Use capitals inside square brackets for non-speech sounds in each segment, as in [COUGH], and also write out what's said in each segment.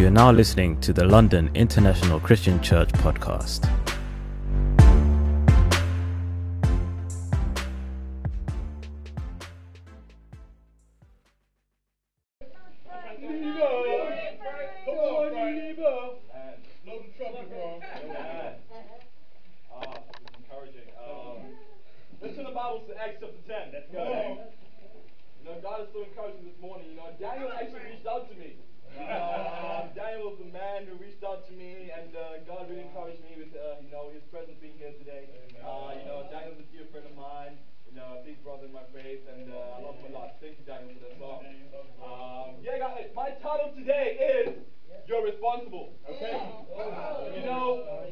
You are now listening to the London International Christian Church podcast.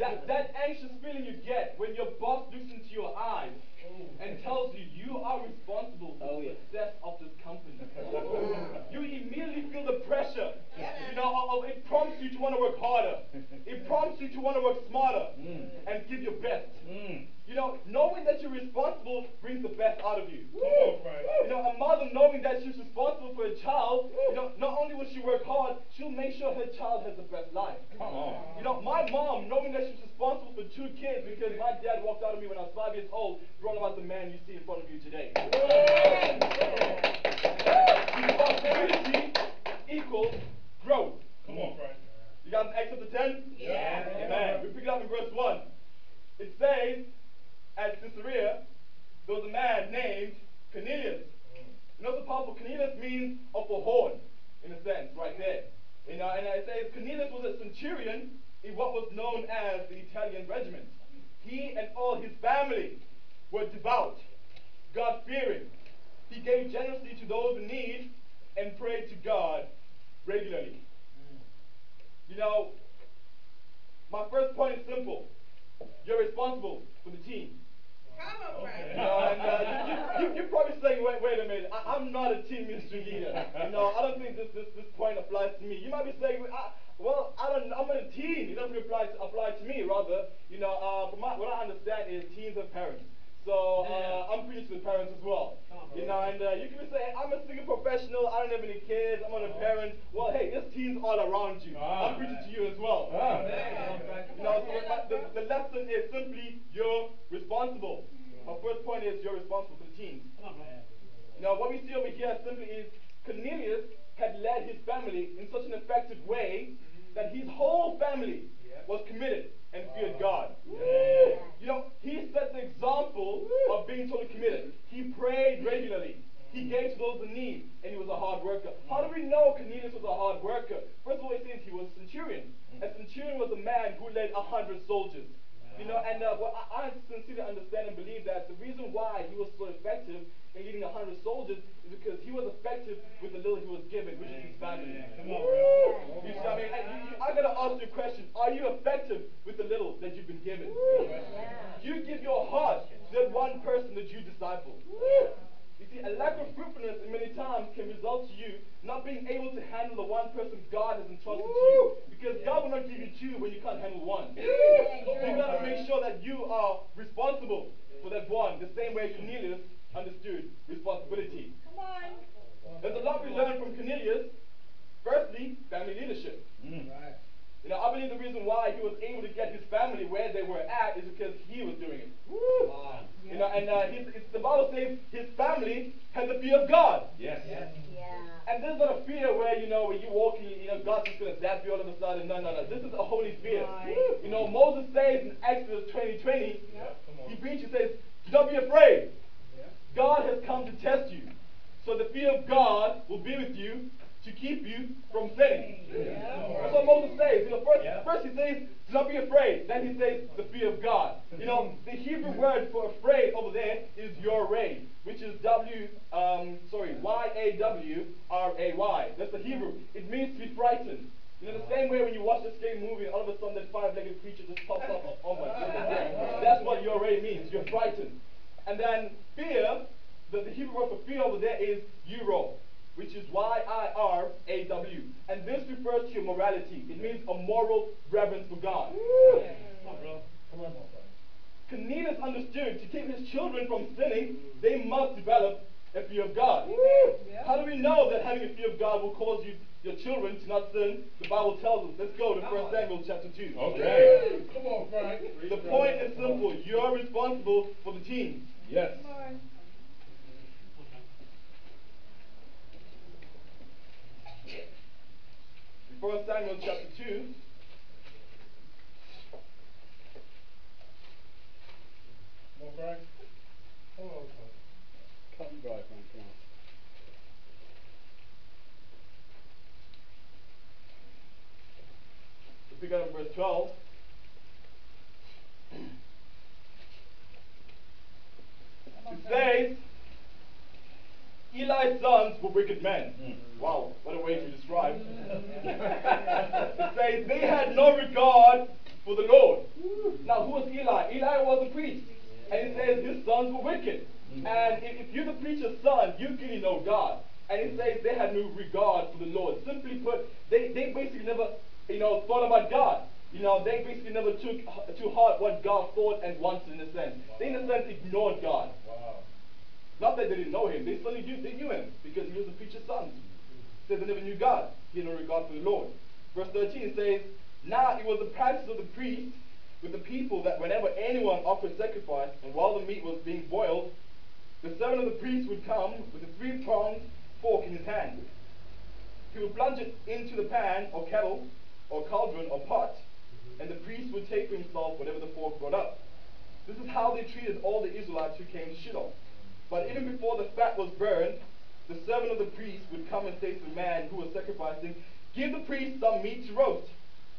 That, that anxious feeling you get when your boss looks into your eyes [LAUGHS] and tells you you are responsible for oh, the success of this company. [LAUGHS] you immediately feel the pressure. You know, of- of- it prompts you to want to work harder. It prompts you to want to work smarter mm. and give your best. Mm. You know, knowing that you're responsible brings the best out of you. You know, a mother knowing that she's responsible for a child, you know, not only will she work hard, she'll make sure her child has the best life. Come on. You know, my mom, knowing that she's responsible for two kids because my dad walked out on me when I was five years old, brought about the man you see in front of you today. Responsibility equals growth. Come on, Frank. You got Acts chapter 10? Yeah. Amen. We pick it up in verse 1. It says, at Caesarea, there was a man named Cornelius. You know, the powerful Cornelius means of a horn, in a sense, right there. You uh, know, and it says Cornelius was a centurion in what was known as the Italian regiment. He and all his family were devout, God fearing. He gave generously to those in need and prayed to God regularly. You know, my first point is simple. You're responsible for the team. You know, and uh, you, you, you're probably saying, wait, wait a minute, I, I'm not a team ministry leader. You know, I don't think this, this, this point applies to me. You might be saying, I, well, I don't, I'm on a team. It doesn't apply to, apply to me. Rather, you know, uh, from my, what I understand is teams have parents. So uh, I'm preaching to the parents as well. You know, and uh, you can say, hey, I'm a single professional. I don't have any kids. I'm on a parent. Well, hey, there's teens all around you. Ah. I'm preaching to you as well. Ah. You know, so the, the lesson is simply you're responsible. My first point is you're responsible for the team. Now, what we see over here simply is Cornelius had led his family in such an effective way that his whole family was committed and feared God. You know, he set the example of being totally committed. He prayed regularly. He mm-hmm. gave to those in need, and he was a hard worker. How do we know Cornelius was a hard worker? First of all, it says he was a centurion. A mm-hmm. centurion was a man who led a hundred soldiers. You know, and uh, well, I, I sincerely understand and believe that the reason why he was so effective in leading hundred soldiers is because he was effective with the little he was given, which is his family. Come on, bro. You see what I mean? And you, you, I gotta ask you a question: Are you effective with the little that you've been given? Do you give your heart to that one person that you disciple? You see, a lack of fruitfulness in many times can result to you not being able to handle the one person God has entrusted to you. Because God will not give you two when you can't handle one. [LAUGHS] You gotta make sure that you are responsible for that one, the same way Cornelius understood responsibility. There's a lot we learn from Cornelius. Firstly, family leadership. Mm. You know, I believe the reason why he was able to get his family where they were at is because he was doing it. You know, and uh, his, his, the Bible says his family had the fear of God. Yes. Yeah. And this is not a fear where, you know, when you walk, you, you know, God's just going to zap you all of a sudden. No, no, no. This is a holy fear. You know, Moses says in Exodus 20, 20, he preaches, says, do not be afraid. God has come to test you. So the fear of God will be with you to keep you from sinning. That's what Moses says. You know, first, first he says, do not be afraid. Then he says, the fear of God. You know, the Hebrew word for afraid over there is yoray, which is W, um, sorry, Y-A-W-R-A-Y. That's the Hebrew. It means to be frightened. You know, the same way when you watch a scary movie and all of a sudden that five-legged creature just pops up. Oh my goodness. That's what yoray means. You're frightened. And then fear, the, the Hebrew word for fear over there is euro, which is Y-I-R-A-W. And this refers to your morality. It means a moral reverence for God. Come on, Cornelius understood to keep his children from sinning, they must develop a fear of God. Yeah. How do we know that having a fear of God will cause you, your children to not sin? The Bible tells us. Let's go to 1 Samuel chapter 2. Okay. Come on, Frank. The point is simple. You're responsible for the teens. Yes. Come on. First Samuel chapter 2. Come on, Frank. Come on, Frank. Come by, Frank. Come on. Let's pick up in verse 12. It says, Eli's sons were wicked men. Wow, what a way to describe. [LAUGHS] it says they had no regard for the Lord. Now, who was Eli? Eli was a priest. And it says his sons were wicked. And if, if you're the preacher's son, you really know God. And it says they had no regard for the Lord. Simply put, they, they basically never, you know, thought about God. You know, they basically never took to heart what God thought and wanted in a sense. They in a sense ignored God. Wow. Not that they didn't know him, they certainly knew, they knew him because he was the preacher's son. Said they never knew God. He had no regard for the Lord. Verse 13 says, Now it was the practice of the priest with the people that whenever anyone offered sacrifice, and while the meat was being boiled, the servant of the priest would come with a three pronged fork in his hand. He would plunge it into the pan or kettle or cauldron or pot, and the priest would take for himself whatever the fork brought up. This is how they treated all the Israelites who came to Shiloh. But even before the fat was burned, the servant of the priest would come and say to the man who was sacrificing, Give the priest some meat to roast.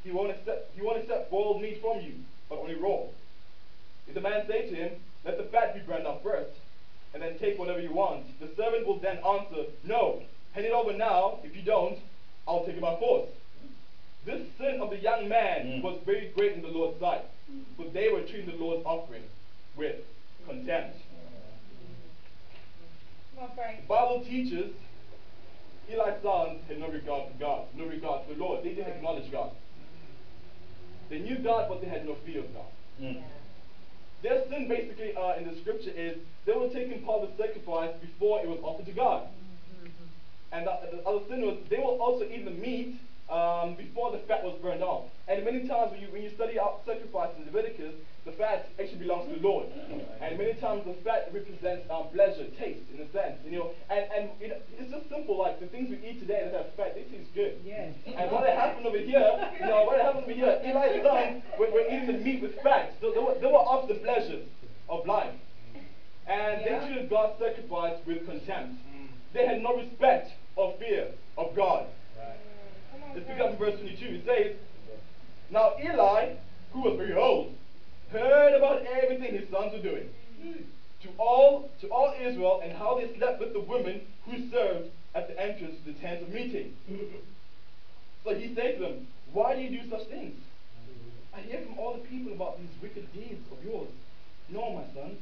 He won't accept, he won't accept boiled meat from you, but only raw. If the man say to him, Let the fat be burned up first, and then take whatever you want, the servant will then answer, No, hand it over now. If you don't, I'll take it by force. This sin of the young man Mm. was very great in the Lord's sight, for they were treating the Lord's offering with contempt. Come on, Frank. The Bible teaches Eli's sons had no regard for God, no regard for the Lord. They didn't acknowledge God. They knew God, but they had no fear of God. Mm. Their sin basically uh, in the scripture is they were taking part of the sacrifice before it was offered to God. And the, the other sin was they will also eat the meat um, before the fat was burned off. And many times when you, when you study out sacrifice in Leviticus, the fat actually belongs to the Lord. And many times the fat represents um, pleasure, taste, in a sense. You know, and, and you know, it's just simple, like the things we eat today that have fat, they taste good. Yes. And what happened over here, you know, what had happened over here, Eli's sons were, were eating the meat with fat. So they were, they were after the pleasures of life. And they Yeah. treated God's sacrifice with contempt. They had no respect or fear of God. Come on, Let's pick up in verse 22. It says, Now Eli, who was very old, heard about everything his sons were doing. To all, to all Israel, and how they slept with the women who served at the entrance to the tent of meeting. So he said to them, Why do you do such things? I hear from all the people about these wicked deeds of yours. No, my sons,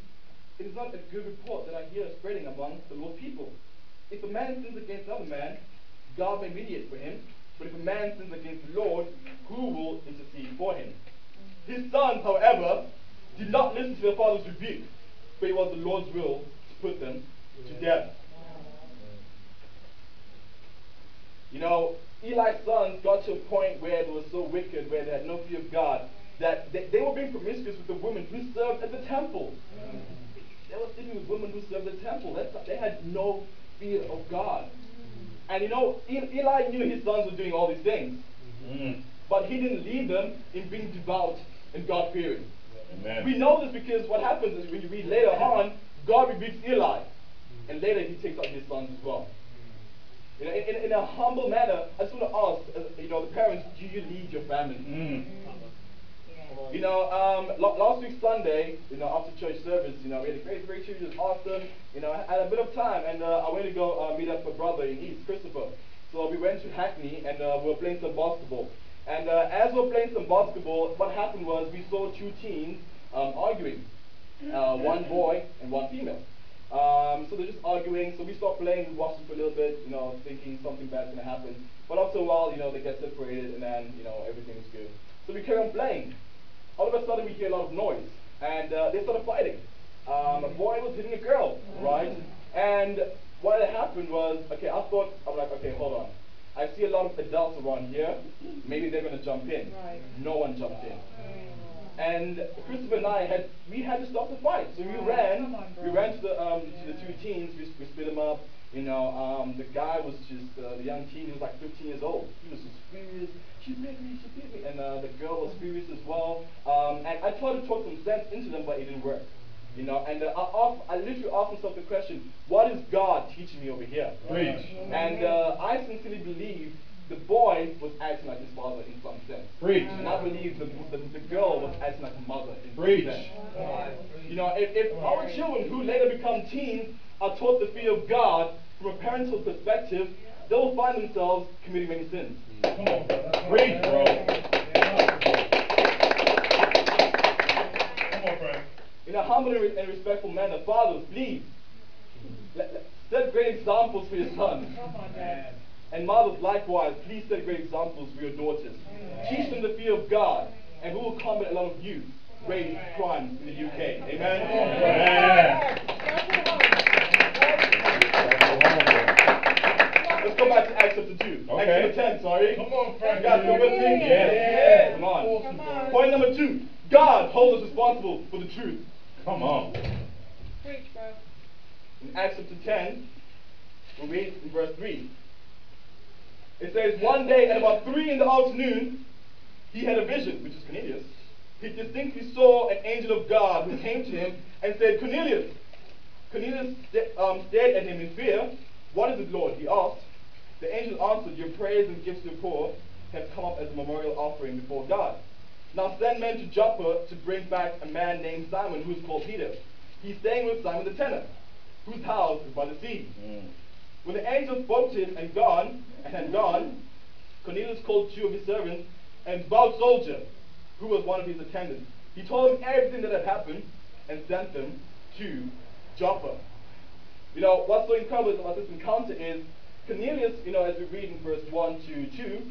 it is not a good report that I hear spreading among the Lord's people. If a man sins against another man, God may mediate for him. But if a man sins against the Lord, who will intercede for him? His sons, however, did not listen to their father's rebuke, but it was the Lord's will to put them to death. You know, Eli's sons got to a point where they were so wicked, where they had no fear of God, that they, they were being promiscuous with the women who served at the temple. They were sleeping with women who served at the temple. That's, they had no fear of God. And you know, Eli knew his sons were doing all these things, Mm. but he didn't lead them in being devout and God fearing. We know this because what happens is when you read later on, God rebukes Eli, and later he takes out his sons as well. You know, in, in, in a humble manner, I just want to ask, uh, you know, the parents, do you lead your family? Mm. You know, um, la- last week Sunday, you know, after church service, you know, we had a great, great church, it was awesome. You know, I had a bit of time, and uh, I went to go uh, meet up a brother in East, Christopher. So we went to Hackney, and uh, we were playing some basketball. And uh, as we were playing some basketball, what happened was we saw two teams um, arguing, uh, one boy and one female. Um, so they're just arguing. So we stopped playing, we watched for a little bit, you know, thinking something bad's gonna happen. But after a while, you know, they get separated, and then you know everything is good. So we carry on playing all of a sudden we hear a lot of noise, and uh, they started fighting. Um, a boy was hitting a girl, right? And what had happened was, okay, I thought, I'm like, okay, hold on. I see a lot of adults around here. Maybe they're going to jump in. Right. No one jumped in. And Christopher and I had we had to stop the fight. So we ran we ran to the um to the two teens, we, we split them up. You know, um the guy was just uh, the young teen, he was like 15 years old. He was just furious. She beat me, she beat me. And uh, the girl was furious as well. Um, and I tried to talk some sense into them, but it didn't work. You know, and uh, I, asked, I literally asked myself the question, what is God teaching me over here? Preach. And uh, I sincerely believe the boy was acting like his father in some sense. Preach. And I believe the, the, the girl was acting like a mother in some Preach. sense. You know, if, if our children who later become teens are taught the fear of God from a parental perspective, they will find themselves committing many sins. Come on, brother. Preach, bro. Come on, Frank. In a humble and, re- and respectful manner, fathers, please, set great examples for your sons. Come on, Dad. And mothers, likewise, please set great examples for your daughters. Teach them the fear of God, and we will combat a lot of youth raised crimes in the UK. Amen? Yeah. Let's go back to Acts chapter 2. Okay. Acts chapter 10, sorry. Come on, Frank. You guys go with me? Yeah. Come on. Come on. Point number two. God holds us responsible for the truth. Come on. Preach, bro. In Acts chapter 10, we read in verse 3. It says, One day at about 3 in the afternoon, he had a vision, which is Cornelius. He distinctly saw an angel of God who came to him and said, Cornelius. Cornelius sta- um, stared at him in fear. What is it, Lord? He asked. The angel answered, Your prayers and gifts to the poor have come up as a memorial offering before God. Now send men to Joppa to bring back a man named Simon who is called Peter. He's staying with Simon the tanner, whose house is by the sea. Mm. When the angel spoke to him and gone, and had gone, Cornelius called two of his servants and devout soldier, who was one of his attendants. He told him everything that had happened and sent them to Joppa. You know, what's so incredible about this encounter is Cornelius, you know, as we read in verse 1 to 2,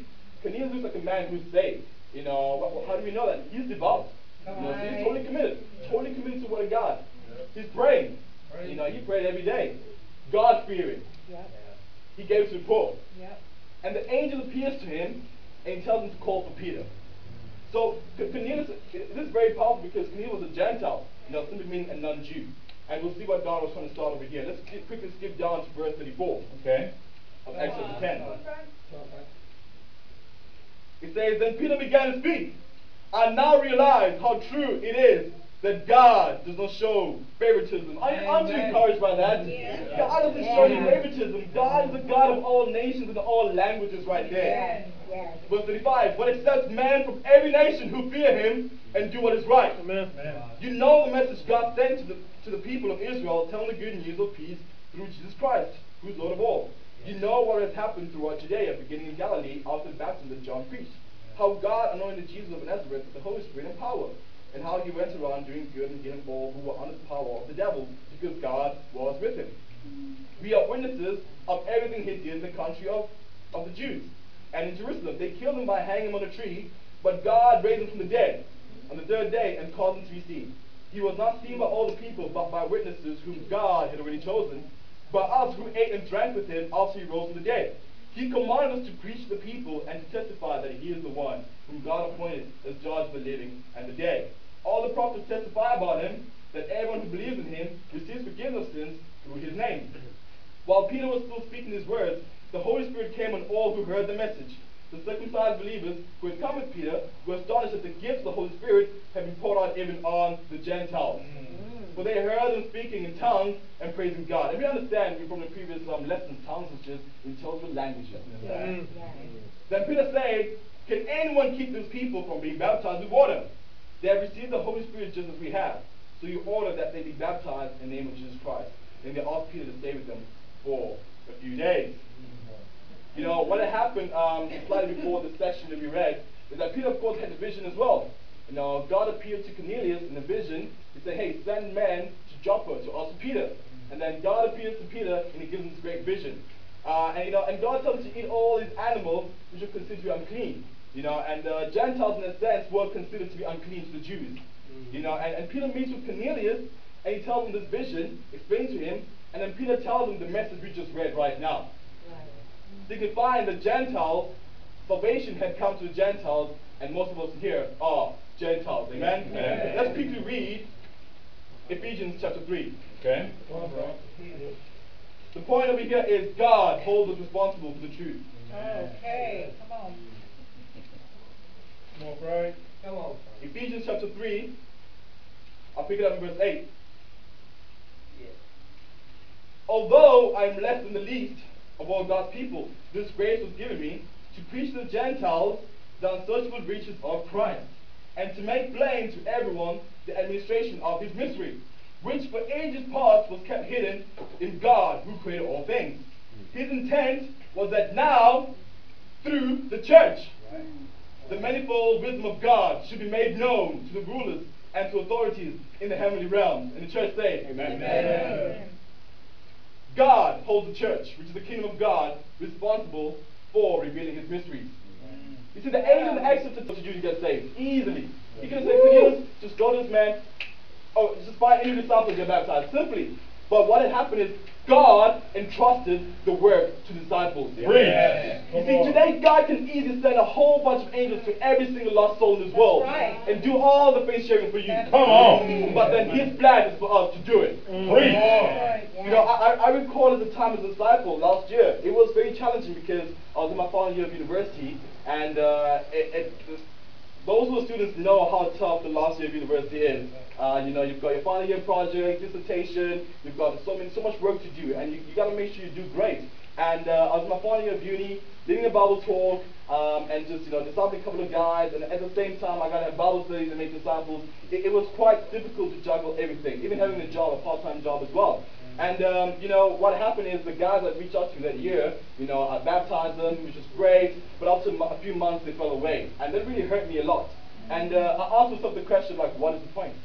Cornelius looks like a man who's saved. You know, how do we know that? He's devout. You know, he's totally committed. Totally committed to the word of God. He's praying. You know, he prayed every day. God fearing. He gave to poor. And the angel appears to him and tells him to call for Peter. So Cornelius, this is very powerful because Cornelius was a Gentile, you know, simply meaning a non-Jew. And we'll see what God was trying to start over here. Let's quickly skip down to verse 34 Okay. Of Acts chapter 10. It says, Then Peter began to speak. I now realize how true it is that God does not show favoritism. I, aren't you encouraged by that? Yeah. God doesn't show you favoritism. God is the God of all nations and all languages right there. Yes. Verse 35, but accepts men from every nation who fear him and do what is right. You know the message God sent to the, to the people of Israel, telling the good news of peace through Jesus Christ, who is Lord of all. You know what has happened throughout Judea, beginning in Galilee, after the baptism that John preached. How God anointed Jesus of Nazareth with the Holy Spirit and power, and how he went around doing good and healing all who were under the power of the devil, because God was with him. We are witnesses of everything he did in the country of, of the Jews and in Jerusalem. They killed him by hanging him on a tree, but God raised him from the dead on the third day and caused him to be seen. He was not seen by all the people, but by witnesses whom God had already chosen, by us who ate and drank with him after he rose from the dead. He commanded us to preach to the people and to testify that he is the one whom God appointed as judge of the living and the dead. All the prophets testify about him, that everyone who believes in him receives forgiveness of sins through his name. While Peter was still speaking these words, the Holy Spirit came on all who heard the message. The circumcised believers who had come with Peter were astonished that the gifts of the Holy Spirit had been poured out even on the Gentiles. Mm. For they heard them speaking in tongues and praising God. And we understand from the previous um, lessons, tongues is just in intelligible languages. Then Peter said, Can anyone keep these people from being baptized with water? They have received the Holy Spirit just as we have. So you order that they be baptized in the name of Jesus Christ. And they asked Peter to stay with them for a few days. You know, what had happened um, slightly before the section that we read is that Peter, of course, had a vision as well. You know, God appeared to Cornelius in a vision. He said, hey, send men to Joppa to ask Peter. And then God appears to Peter and he gives him this great vision. Uh, and, you know, and God tells him to eat all these animals which are considered to be unclean. You know, and uh, Gentiles, in a sense, were considered to be unclean to the Jews. You know, and, and Peter meets with Cornelius and he tells him this vision, explains to him, And then Peter tells him the message we just read right now. So you can find the Gentiles, salvation had come to the Gentiles, and most of us here are Gentiles. Amen? Amen. Let's quickly read Ephesians chapter 3. Okay. The point over here is God holds us responsible for the truth. Okay, come on. Come on, Brian. Come on. Ephesians chapter 3, I'll pick it up in verse 8. Although I am less than the least of all God's people, this grace was given me to preach to the Gentiles the unsearchable riches of Christ, and to make plain to everyone the administration of his mystery, which for ages past was kept hidden in God who created all things. His intent was that now, through the church, the manifold wisdom of God should be made known to the rulers and to authorities in the heavenly realms. And the church say, Amen. God holds the church, which is the kingdom of God, responsible for revealing his mysteries. You see, the angel access to to you to get saved easily. He can say, Cornelius, just go to this man. or just find any disciples get baptized. Simply. But what had happened is God entrusted the work to disciples. Preach. You see, today God can easily send a whole bunch of angels to every single lost soul in this world right. and do all the faith sharing for you. That's Come on. But then His plan is for us to do it. Preach. Right. You know, I, I I recall at the time as a disciple last year, it was very challenging because I was in my final year of university, and uh, it, it, those who are students know how tough the last year of university is. Uh, you know, you've got your final year project, dissertation, you've got so many, so much work to do, and you, you got to make sure you do great. And uh, I was my final year of uni, leading a Bible talk, um, and just you know, discipling a couple of guys, and at the same time, I got to have Bible studies and make disciples. It, it was quite difficult to juggle everything, even having a job, a part-time job as well. And um, you know what happened is the guys that reached out to me that year, you know, I baptized them, which was great. But after a few months, they fell away, and that really hurt me a lot. And uh, I asked myself the question like, what is the point?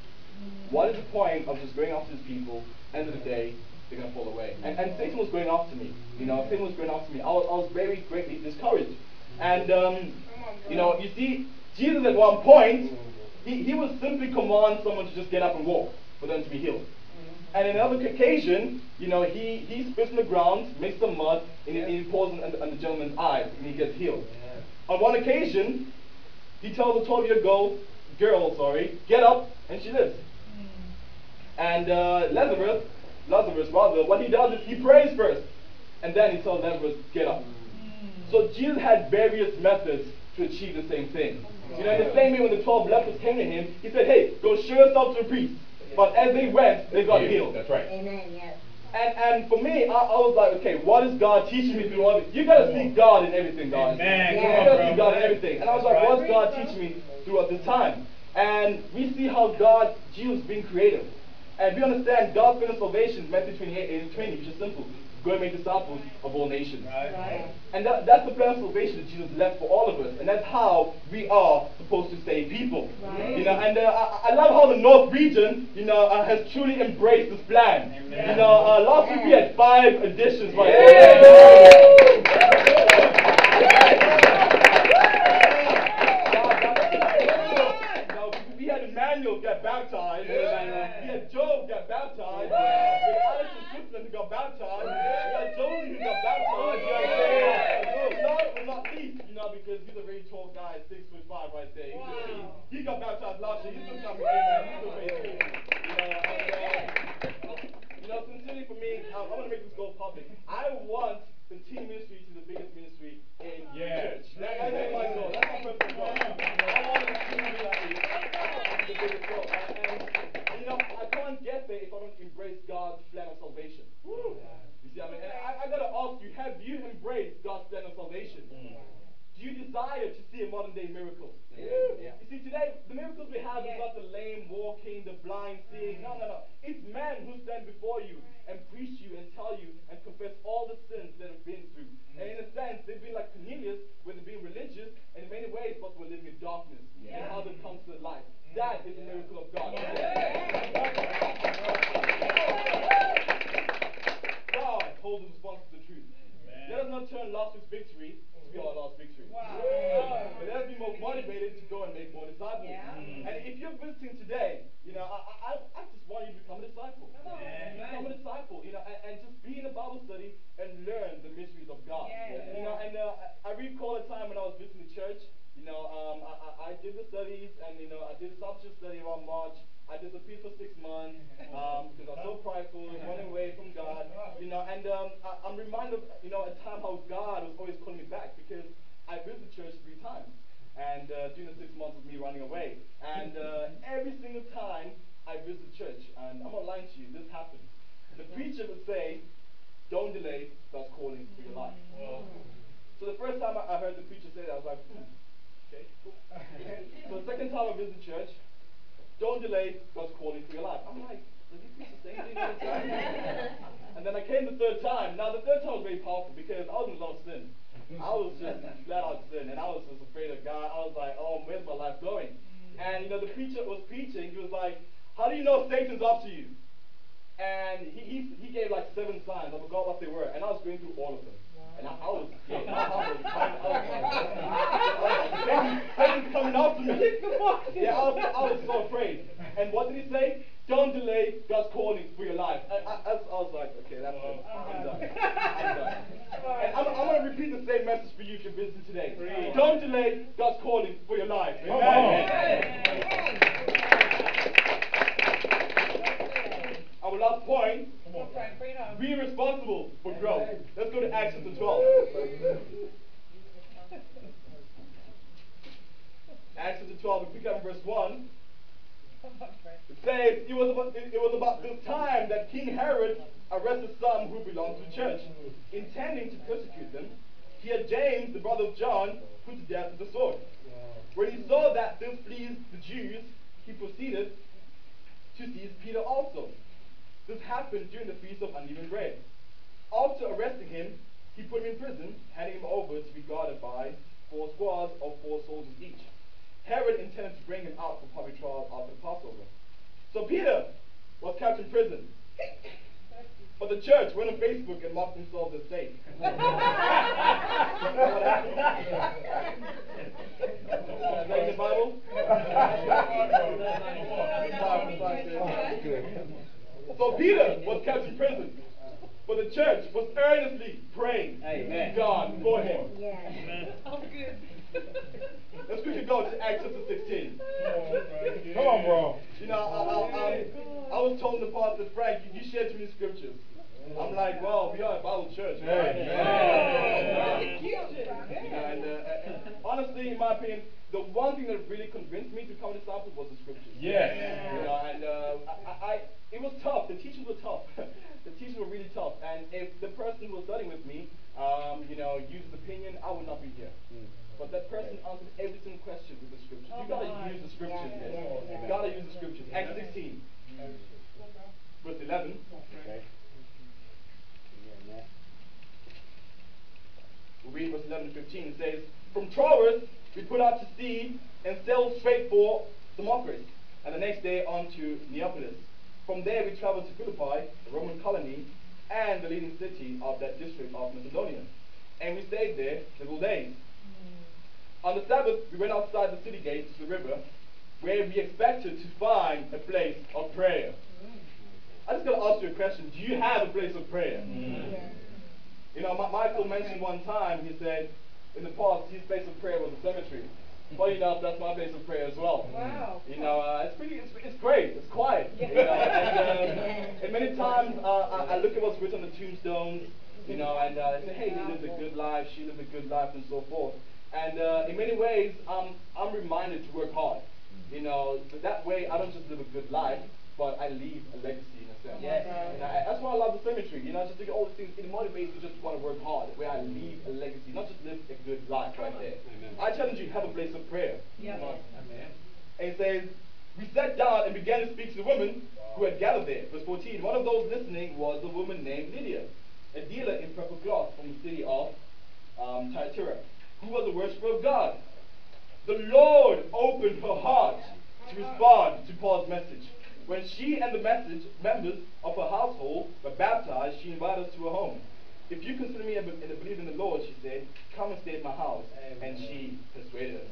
What is the point of just going after these people? End of the day, they're gonna fall away. And, and Satan was going after me. You know, Satan was going after me. I was, I was very greatly discouraged. And um, you know, you see, Jesus at one point, he, he would simply command someone to just get up and walk for them to be healed. And another occasion, you know, he, he spits in the ground, makes some mud, and, he- and he pours it on, the- on the gentleman's eyes, and he gets healed. On one occasion, he tells a 12 year old girl, sorry, get up, and she lives. And uh, Lazarus, Lazarus rather, what he does is he prays first, and then he tells Lazarus, get up. So Jesus had various methods to achieve the same thing. You know, in the same way when the 12 lepers came to him, he said, hey, go show yourself to the priest. But as they went, they got healed. That's right. Amen, yes. And and for me, I, I was like, okay, what is God teaching me through all this? You gotta see God in everything, guys. Amen. You gotta see. God in everything. And I was like, That's what's. God teaching me throughout this time? And we see how God, Jesus being creative. And we understand God's plan of salvation, Matthew 28 and 20, which is simple. Go and make disciples of all nations. Right. And that, that's the plan of salvation that Jesus left for all of us. And that's how we are supposed to save people. Right. You know, and uh, I, I love how the North region, you know, uh, has truly embraced this plan. Amen. You know, uh, last week we had five additions. right Yeah. Emmanuel get baptized. Yeah. We had Job get baptized. We had Alex from Switzerland who got baptized. Yeah. We had Josie who got baptized. You know I'm? Last but not least, you know, because he's a very tall guy, six foot five right there. Wow. he, he got baptized last year. He's still coming. Amen. He's still faithful. You know, and, uh, you know, sincerely for me, I, I want to make this go public. I want the teen ministry to be the biggest ministry in Yes. church. That, that's my goal. That's my personal goal. I want it to be like the biggest goal. And, and, you know, I can't get there if I don't embrace God's plan of salvation. You see, I mean, and I, I gotta ask you: Have you embraced God's plan of salvation? Mm. Do you desire to see a modern day miracle? Yeah. You see, today, the miracles we have is not the lame walking, the blind seeing. No, no, no. It's men who stand before you and preach you and tell you and confess all the sins that have been through. And in a sense, they've been like Cornelius, where they've been religious, and in many ways, but we're living in darkness. And Yeah. how they come to the light. That is a miracle of God. God holds us responsible to the truth. Let us not turn last week's victory to be our last victory. Wow. But let us be more motivated to go and make more disciples. Yeah. And if you're visiting today, you know, I, I, I just want you to become a disciple. Come on. Become a disciple, you know, and, and just be in a Bible study and learn the mysteries of God. Yeah. You know, and uh, I I recall a time when I was visiting the church. You know, um, I, I, I did the studies, and you know, I did a discipleship study around March. I disappeared for six months um, because I was so prideful, running away from God. You know, and um, I, I'm reminded, of, you know, a time how God was always calling me back because I visited church three times, and uh, during the six months of me running away, and uh, every single time I and I'm not lying to you, this happened. The preacher would say, "Don't delay God's calling for your life." So the first time I, heard the preacher say that, I was like, hmm, okay, cool. [LAUGHS] so the second time I visited church, don't delay God's calling for your life. I'm like, does he preach the same thing time? [LAUGHS] and then I came the third time. Now the third time was very powerful because I was in a lot of sin. I was just flat out sin, and I was just afraid of God. I was like, oh, where's my life going? And you know, the preacher was preaching. He was like, how do you know Satan's after you? And he, he, he gave like seven signs. I forgot what they were. And I was going through all of them. And I, I was scared. I, was, I, I was, like, Satan's coming after me. [LAUGHS] Yeah, I was, I was so afraid. And what did he say? Don't delay God's calling for your life. And I, I, I was like, okay, that's it. I'm done. [LAUGHS] I'm done. And I'm, I'm going to repeat the same message for you if you're visiting today. Don't delay God's calling for your life. Amen. Our last point Come on, Frank, bring it on. be responsible for growth. Let's go to Acts chapter 12. Acts chapter 12, we pick up verse 1. Come. It says it was about it, it was about this time that King Herod arrested some who belonged to the church, intending to persecute them. He had James, the brother of John, put to death with the sword. When he saw that this pleased the Jews, he proceeded to seize Peter also. This happened during the feast of unleavened bread. After arresting him, he put him in prison, handing him over to be guarded by four squads of four soldiers each. Herod intended to bring him out for public trial after Passover. So Peter was kept in prison. But the church went on Facebook and marked themselves as safe. What happened? Is that in the Bible? [LAUGHS] So Peter was kept in prison. But the church was earnestly praying to God for him. I'm good. [LAUGHS] Let's quickly go to Acts chapter 16. Come on, bro. You know, I, I, I, I was told in the past that Frank, you, you share too many scriptures. I'm like, well, we are a Bible church, right? Amen. You know, and, uh, and honestly, in my opinion, the one thing that really convinced me to become a disciple was the scriptures. Yes. You know, and uh, I, I, it was tough. The teachers were tough. [LAUGHS] the teachers were really tough. And if the person who was studying with me, um, you know, used his opinion, I would not be here. But that person answered every single question with the scriptures. You gotta Come use the scriptures. Yeah, yes. yeah, You yeah. gotta use the scriptures. Acts 16, verse 11. We read verse 11 to 15. It says, From Troas we put out to sea and sailed straight for Samothrace, and the next day on to Neapolis. From there we traveled to Philippi, a Roman colony, and the leading city of that district of Macedonia. And we stayed there several days. Hmm. On the Sabbath, we went outside the city gates to the river, where we expected to find a place of prayer. I just gotta ask you a question. Do you have a place of prayer? You know, Ma- Michael mentioned one time, he said, in the past, his place of prayer was a cemetery. Funny enough, that's my place of prayer as well. Wow. You know, uh, it's pretty, it's, it's great, it's quiet. You know, and, um, [LAUGHS] and many times uh, I, I look at what's written on the tombstones, you know, and uh, I say, hey, he lived a good life, she lived a good life, and so forth. And uh, in many ways, um, I'm reminded to work hard. You know, so that way I don't just live a good life, but I leave a legacy in a sense. Yes. And I, that's why I love the cemetery. You know, just think of all the things. It motivates me just to want to work hard, where I leave a legacy, not just live a good life right there. I challenge you, have a place of prayer. Yeah. Come on. And it says, we sat down and began to speak to the women who had gathered there. Verse 14. One of those listening was a woman named Lydia, a dealer in purple cloth from the city of um, Thyatira, who was a worshiper of God. The Lord opened her heart to respond to Paul's message. When she and the message members of her household were baptized, she invited us to her home. If you consider me a, be- a believer in the Lord, she said, come and stay at my house. And she persuaded us.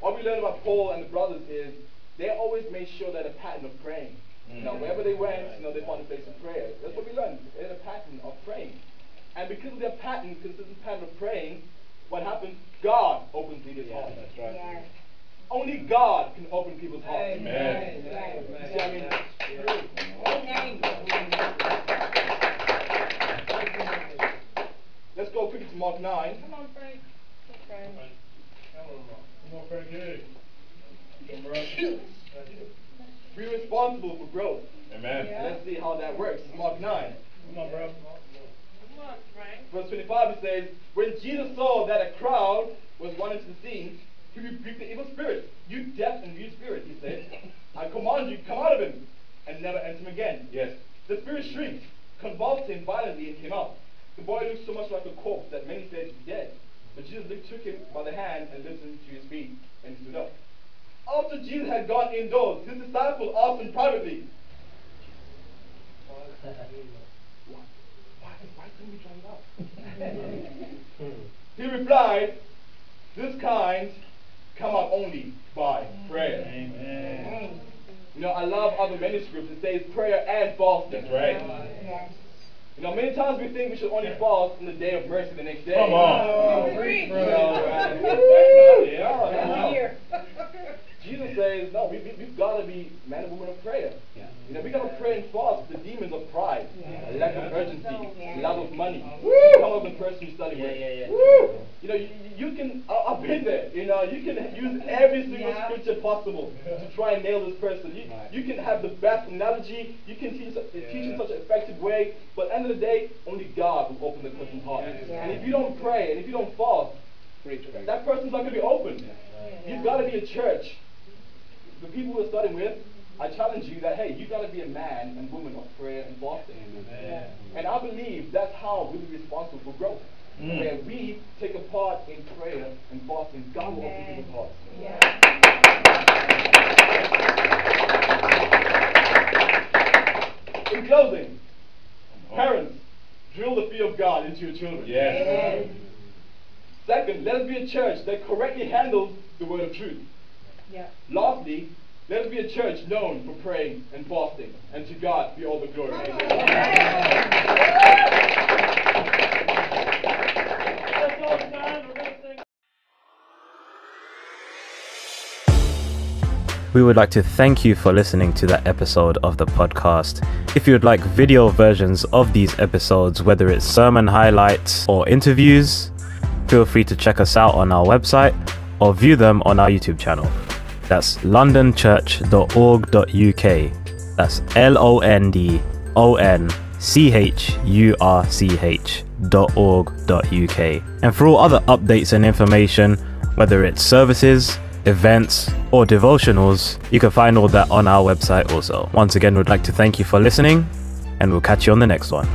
What we learned about Paul and the brothers is they always made sure that a pattern of praying. Mm. You know, wherever they went, you know, they found a place of prayer. That's what we learned. They had a pattern of praying. And because of their pattern, consistent pattern of praying, what happens? God opens people's hearts. That's right. Yes. Only God can open people's hearts. Amen. You see, I mean, let's go quickly to Mark 9. Come on, Frank. Come on, Frank. Come on, Frankie. Come on. Be responsible for growth. Amen. Yeah. Let's see how that works. Mark 9. Come on, bro. Come on, Frank. Verse 25 it says, When Jesus saw that a crowd was running to the scene, he rebuked the evil spirit. You deaf and mute spirit, he said, I command you, come out of him, and never enter him again. Yes. The spirit shrieked, convulsed him violently, and came out. The boy looked so much like a corpse that many said he's dead. But Jesus took him by the hand and lifted him to his feet, and he stood up. After Jesus had gone indoors, his disciples asked him privately, why, why, why couldn't we drive it out? [LAUGHS] he replied, This kind come out only by prayer. Amen. You know, I love other manuscripts. It says prayer and fasting. Right. Yes. You know, many times we think we should only fast on the day of mercy the next day. Come on. Oh, Preach. You know, and- yeah, I'm yeah. here. [LAUGHS] Jesus says, no, we, we, we've got to be man and woman of prayer. Yeah. You know, we got to pray and fast the demons of pride, Yeah. lack of urgency, Yeah. love of money. Come up the person you study with. Yeah, yeah, yeah. Woo! You know, you, you can, I, I've been there, you know, you can use every single Yeah. scripture possible to try and nail this person. You, Right. you can have the best analogy, you can teach, uh, teach in such an effective way, but at the end of the day, only God will open the person's heart. Yeah. And if you don't pray, and if you don't fast, Preach, Frank. that person's not going to be open. You've got to be a church. The people we're starting with, I challenge you that, hey, you've got to be a man and woman of prayer and fasting. Amen. And I believe that's how we'll be responsible for growth. Mm. Where we take a part in prayer and fasting, God will open Amen. people's hearts. Yeah. In closing, parents, drill the fear of God into your children. Yes. Second, let us be a church that correctly handles the word of truth. Yeah. Lastly, let us be a church known for praying and fasting. And to God be all the glory. We would like to thank you for listening to that episode of the podcast. If you would like video versions of these episodes, whether it's sermon highlights or interviews, feel free to check us out on our website or view them on our YouTube channel. That's londonchurch.org.uk. That's L O N D O N C H U R C H dot org dot uk. And for all other updates and information, whether it's services, events, or devotionals, you can find all that on our website also. Once again, we'd like to thank you for listening, and we'll catch you on the next one.